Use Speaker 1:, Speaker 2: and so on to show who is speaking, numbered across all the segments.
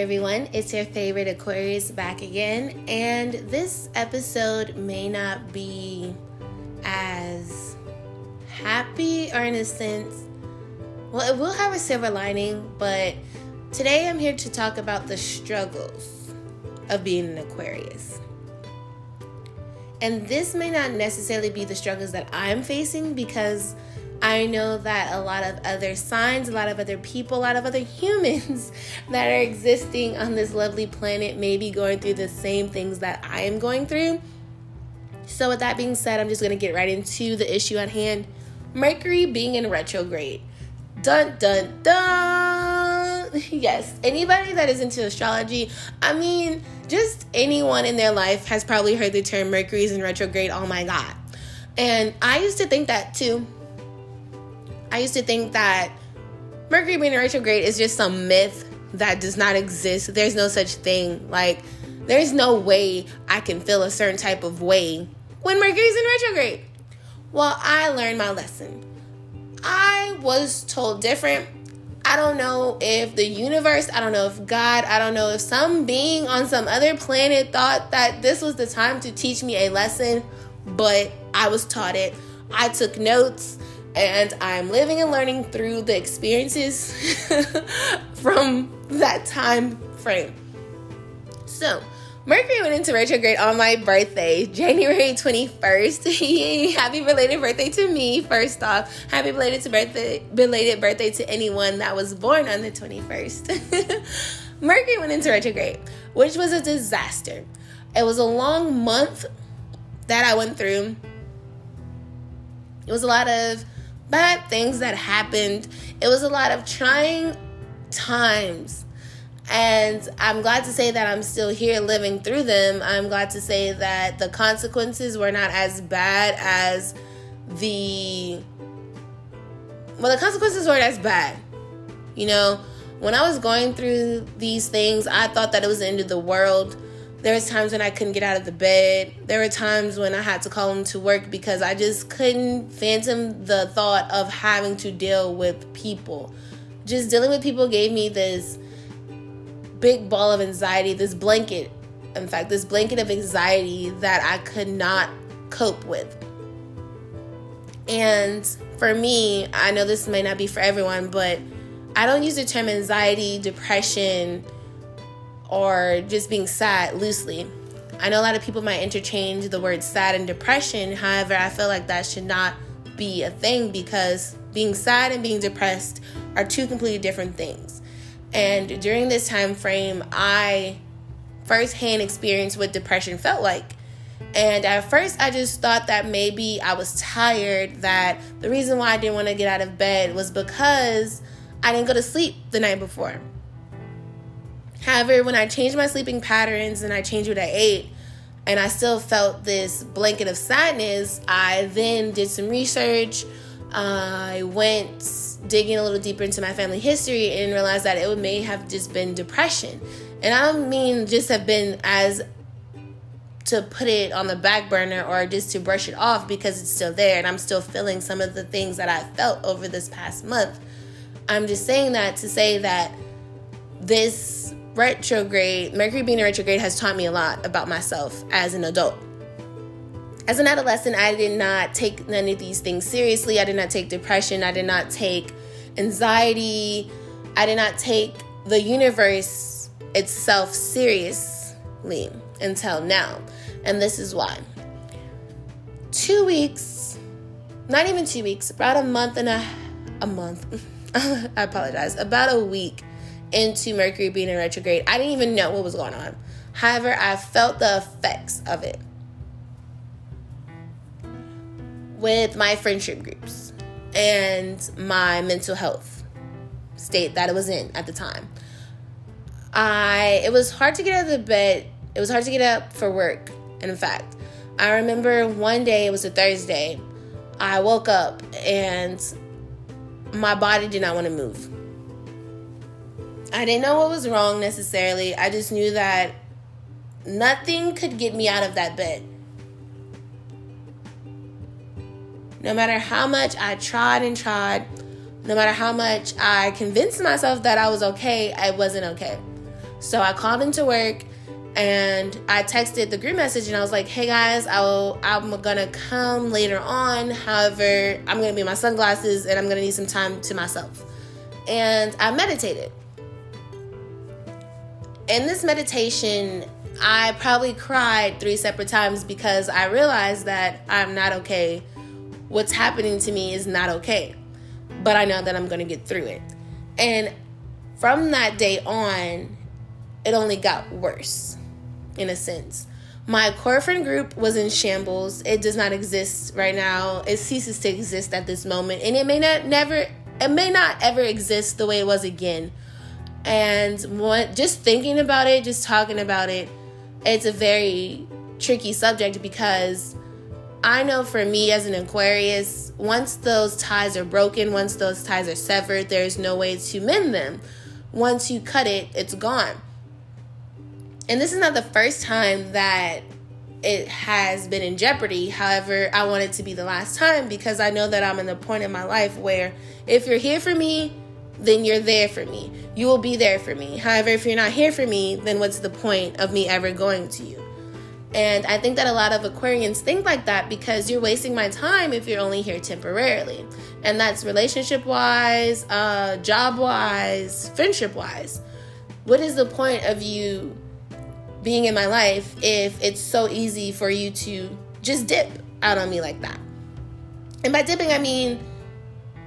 Speaker 1: everyone. It's your favorite Aquarius back again, and this episode may not be as happy or in a sense, well, it will have a silver lining, but today I'm here to talk about the struggles of being an Aquarius. And this may not necessarily be the struggles that I'm facing because I know that a lot of other signs, a lot of other people, a lot of other humans that are existing on this lovely planet may be going through the same things that I am going through. So, with that being said, I'm just going to get right into the issue at hand Mercury being in retrograde. Dun dun dun! Yes, anybody that is into astrology, I mean, just anyone in their life has probably heard the term Mercury is in retrograde. Oh my God. And I used to think that too I used to think that Mercury being in retrograde is just some myth that does not exist. There's no such thing. Like, there's no way I can feel a certain type of way when Mercury's in retrograde. Well, I learned my lesson. I was told different. I don't know if the universe, I don't know if God, I don't know if some being on some other planet thought that this was the time to teach me a lesson, but I was taught it. I took notes and I'm living and learning through the experiences from that time frame. So, Mercury went into retrograde on my birthday, January 21st. happy belated birthday to me, first off. Happy belated, to birthday, belated birthday to anyone that was born on the 21st. Mercury went into retrograde, which was a disaster. It was a long month that I went through. It was a lot of bad things that happened. It was a lot of trying times. And I'm glad to say that I'm still here living through them. I'm glad to say that the consequences were not as bad as the. Well, the consequences weren't as bad. You know, when I was going through these things, I thought that it was the end of the world. There was times when I couldn't get out of the bed. There were times when I had to call him to work because I just couldn't phantom the thought of having to deal with people. Just dealing with people gave me this big ball of anxiety, this blanket, in fact, this blanket of anxiety that I could not cope with. And for me, I know this may not be for everyone, but I don't use the term anxiety, depression, or just being sad loosely. I know a lot of people might interchange the word sad and depression. However, I feel like that should not be a thing because being sad and being depressed are two completely different things. And during this time frame, I firsthand experienced what depression felt like. And at first, I just thought that maybe I was tired, that the reason why I didn't want to get out of bed was because I didn't go to sleep the night before. However, when I changed my sleeping patterns and I changed what I ate, and I still felt this blanket of sadness, I then did some research. I went digging a little deeper into my family history and realized that it may have just been depression. And I don't mean just have been as to put it on the back burner or just to brush it off because it's still there and I'm still feeling some of the things that I felt over this past month. I'm just saying that to say that this retrograde, Mercury being in retrograde has taught me a lot about myself as an adult. As an adolescent, I did not take none of these things seriously. I did not take depression. I did not take anxiety. I did not take the universe itself seriously until now. And this is why. Two weeks, not even two weeks, about a month and a a month. I apologize. About a week into Mercury being in retrograde. I didn't even know what was going on. However, I felt the effects of it with my friendship groups and my mental health state that it was in at the time. I it was hard to get out of the bed. It was hard to get up for work. And in fact, I remember one day it was a Thursday. I woke up and my body did not want to move. I didn't know what was wrong necessarily. I just knew that nothing could get me out of that bed. No matter how much I tried and tried, no matter how much I convinced myself that I was okay, I wasn't okay. So I called into work and I texted the group message and I was like, "Hey guys, I'll I'm gonna come later on. However, I'm gonna be in my sunglasses and I'm gonna need some time to myself." And I meditated. In this meditation, I probably cried three separate times because I realized that I'm not okay. What's happening to me is not okay. But I know that I'm gonna get through it. And from that day on, it only got worse in a sense. My core friend group was in shambles. It does not exist right now. It ceases to exist at this moment, and it may not never it may not ever exist the way it was again. And what just thinking about it, just talking about it, it's a very tricky subject because I know for me as an Aquarius, once those ties are broken, once those ties are severed, there's no way to mend them. Once you cut it, it's gone. And this is not the first time that it has been in jeopardy. However, I want it to be the last time because I know that I'm in the point in my life where if you're here for me, then you're there for me. You will be there for me. However, if you're not here for me, then what's the point of me ever going to you? And I think that a lot of Aquarians think like that because you're wasting my time if you're only here temporarily. And that's relationship wise, uh, job wise, friendship wise. What is the point of you being in my life if it's so easy for you to just dip out on me like that. And by dipping, I mean,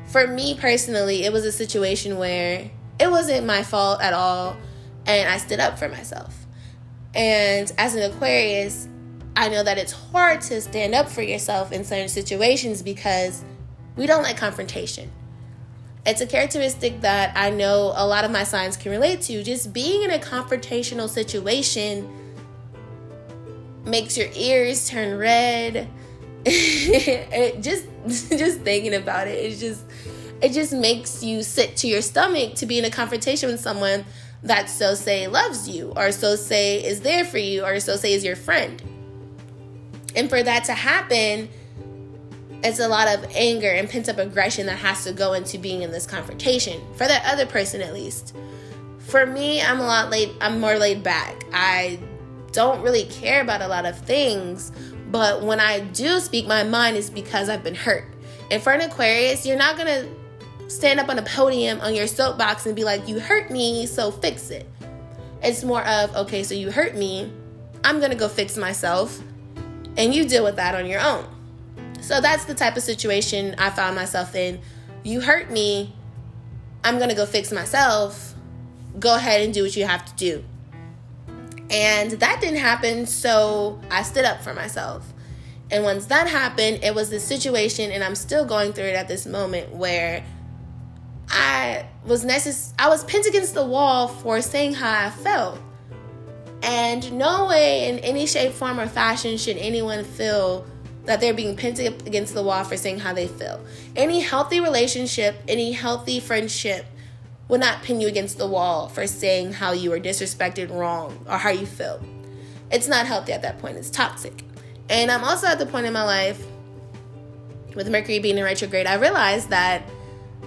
Speaker 1: for me personally, it was a situation where it wasn't my fault at all, and I stood up for myself. And as an Aquarius, I know that it's hard to stand up for yourself in certain situations because we don't like confrontation. It's a characteristic that I know a lot of my signs can relate to. Just being in a confrontational situation makes your ears turn red. just just thinking about it, it just it just makes you sick to your stomach to be in a confrontation with someone that so say loves you or so say is there for you or so say is your friend. And for that to happen, it's a lot of anger and pent up aggression that has to go into being in this confrontation for that other person at least for me i'm a lot laid i'm more laid back i don't really care about a lot of things but when i do speak my mind it's because i've been hurt and for an aquarius you're not gonna stand up on a podium on your soapbox and be like you hurt me so fix it it's more of okay so you hurt me i'm gonna go fix myself and you deal with that on your own so that's the type of situation I found myself in. You hurt me, I'm gonna go fix myself. Go ahead and do what you have to do. And that didn't happen, so I stood up for myself. And once that happened, it was this situation, and I'm still going through it at this moment where I was necess- I was pinned against the wall for saying how I felt. And no way in any shape, form, or fashion should anyone feel that they're being pinned against the wall for saying how they feel. Any healthy relationship, any healthy friendship will not pin you against the wall for saying how you were disrespected wrong or how you feel. It's not healthy at that point, it's toxic. And I'm also at the point in my life with Mercury being in retrograde, I realized that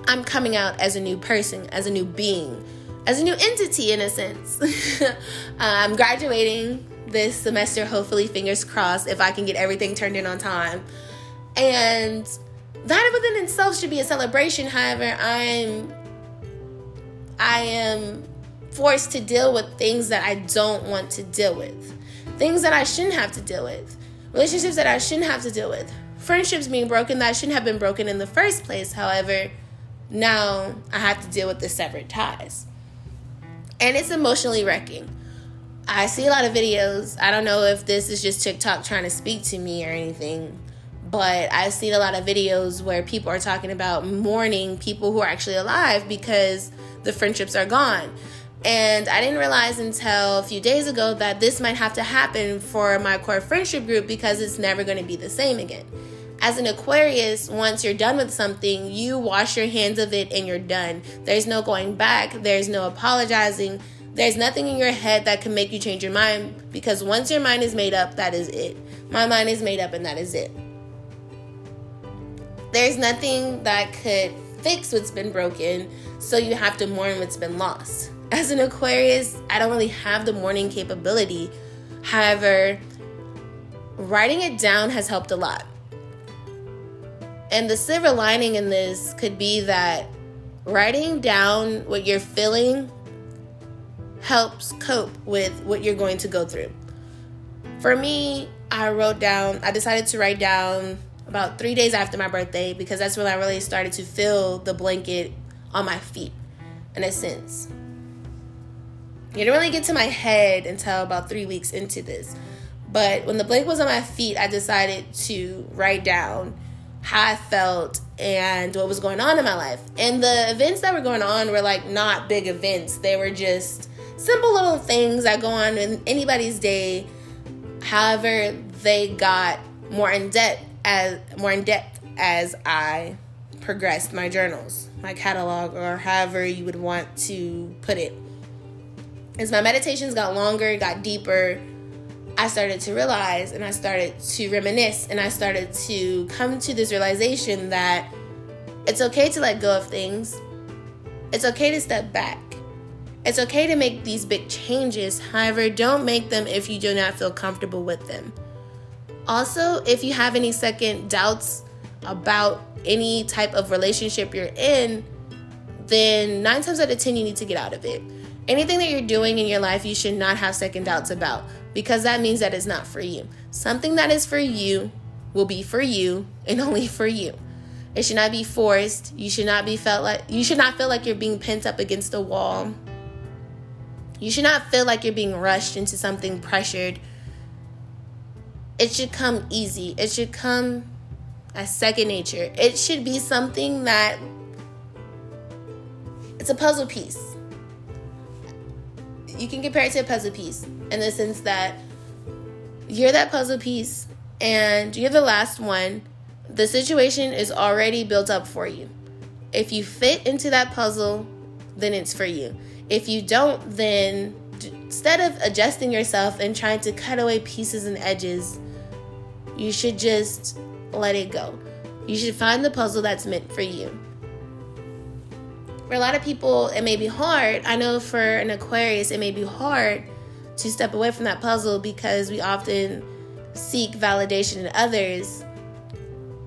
Speaker 1: I'm coming out as a new person, as a new being, as a new entity in a sense. uh, I'm graduating this semester, hopefully, fingers crossed, if I can get everything turned in on time. And that within itself should be a celebration. However, I'm I am forced to deal with things that I don't want to deal with. Things that I shouldn't have to deal with. Relationships that I shouldn't have to deal with. Friendships being broken that shouldn't have been broken in the first place. However, now I have to deal with the severed ties. And it's emotionally wrecking. I see a lot of videos. I don't know if this is just TikTok trying to speak to me or anything, but I've seen a lot of videos where people are talking about mourning people who are actually alive because the friendships are gone. And I didn't realize until a few days ago that this might have to happen for my core friendship group because it's never going to be the same again. As an Aquarius, once you're done with something, you wash your hands of it and you're done. There's no going back, there's no apologizing there's nothing in your head that can make you change your mind because once your mind is made up, that is it. My mind is made up and that is it. There's nothing that could fix what's been broken, so you have to mourn what's been lost. As an Aquarius, I don't really have the mourning capability. However, writing it down has helped a lot. And the silver lining in this could be that writing down what you're feeling helps cope with what you're going to go through. For me, I wrote down, I decided to write down about three days after my birthday because that's when I really started to feel the blanket on my feet, in a sense. You didn't really get to my head until about three weeks into this. But when the blanket was on my feet, I decided to write down how I felt and what was going on in my life. And the events that were going on were like not big events, they were just simple little things that go on in anybody's day. However, they got more in depth as more in depth as I progressed my journals, my catalog, or however you would want to put it. As my meditations got longer, got deeper, I started to realize and I started to reminisce and I started to come to this realization that it's okay to let go of things. It's okay to step back. It's okay to make these big changes. However, don't make them if you do not feel comfortable with them. Also, if you have any second doubts about any type of relationship you're in, then nine times out of ten, you need to get out of it. Anything that you're doing in your life, you should not have second doubts about because that means that it's not for you. Something that is for you will be for you and only for you. It should not be forced. You should not be felt like you should not feel like you're being pent up against a wall. You should not feel like you're being rushed into something pressured it should come easy. It should come as second nature. It should be something that it's a puzzle piece. You can compare it to a puzzle piece in the sense that you're that puzzle piece and you're the last one. The situation is already built up for you. If you fit into that puzzle, then it's for you. If you don't, then instead of adjusting yourself and trying to cut away pieces and edges, you should just let it go. You should find the puzzle that's meant for you. For a lot of people, it may be hard. I know for an Aquarius, it may be hard to step away from that puzzle because we often seek validation in others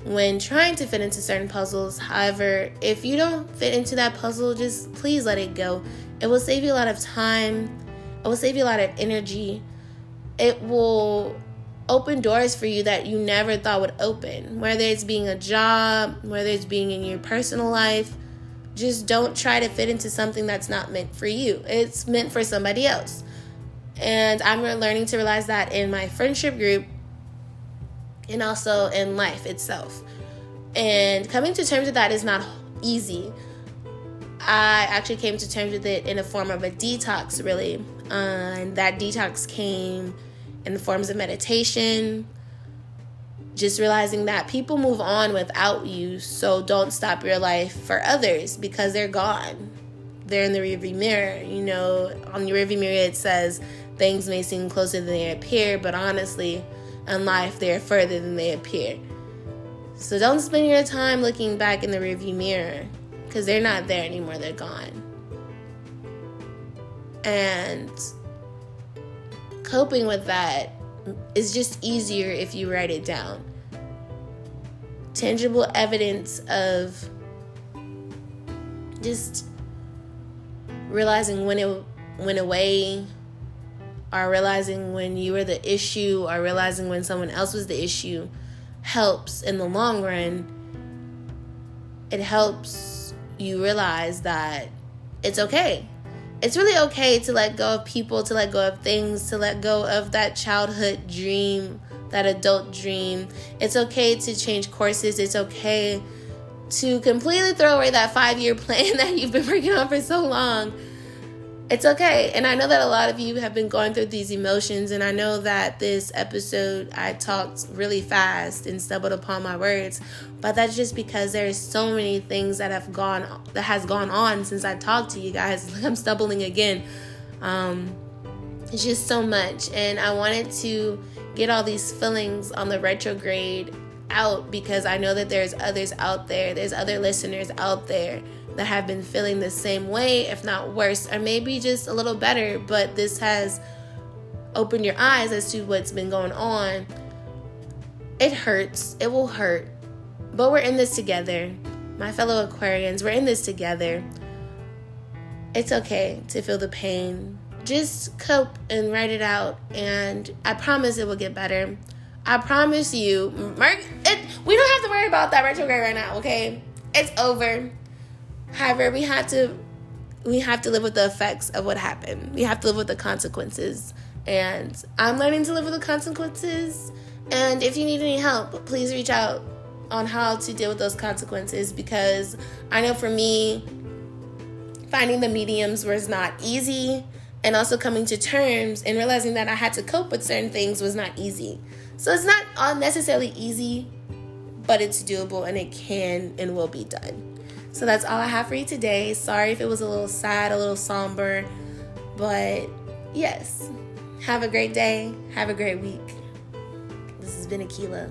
Speaker 1: when trying to fit into certain puzzles. However, if you don't fit into that puzzle, just please let it go. It will save you a lot of time, it will save you a lot of energy. It will open doors for you that you never thought would open. Whether it's being a job, whether it's being in your personal life, just don't try to fit into something that's not meant for you. It's meant for somebody else. And I'm learning to realize that in my friendship group and also in life itself. And coming to terms with that is not easy. I actually came to terms with it in a form of a detox, really. Uh, and that detox came in the forms of meditation. Just realizing that people move on without you, so don't stop your life for others because they're gone. They're in the rearview mirror. You know, on the rearview mirror it says things may seem closer than they appear, but honestly, in life they're further than they appear. So don't spend your time looking back in the rearview mirror because they're not there anymore, they're gone. And coping with that is just easier if you write it down. Tangible evidence of just realizing when it went away, or realizing when you were the issue, or realizing when someone else was the issue helps in the long run. It helps you realize that it's okay it's really okay to let go of people, to let go of things, to let go of that childhood dream, that adult dream. It's okay to change courses. It's okay to completely throw away that five year plan that you've been working on for so long it's okay. And I know that a lot of you have been going through these emotions, and I know that this episode I talked really fast and stumbled upon my words, but that's just because there's so many things that have gone that has gone on since I talked to you guys. I'm stumbling again. Um, it's just so much, and I wanted to get all these feelings on the retrograde out because I know that there's others out there, there's other listeners out there that have been feeling the same way, if not worse, or maybe just a little better, but this has opened your eyes as to what's been going on. It hurts, it will hurt, but we're in this together. My fellow Aquarians, we're in this together. It's okay to feel the pain. Just cope and write it out, and I promise it will get better. I promise you, Merc, it, we don't have to worry about that retrograde right now, okay? It's over. However, we have to we have to live with the effects of what happened. We have to live with the consequences. And I'm learning to live with the consequences. And if you need any help, please reach out on how to deal with those consequences because I know for me, finding the mediums was not easy. And also coming to terms and realizing that I had to cope with certain things was not easy. So it's not necessarily easy, but it's doable and it can and will be done. So that's all I have for you today. Sorry if it was a little sad, a little somber, but yes. Have a great day. Have a great week. This has been Akila.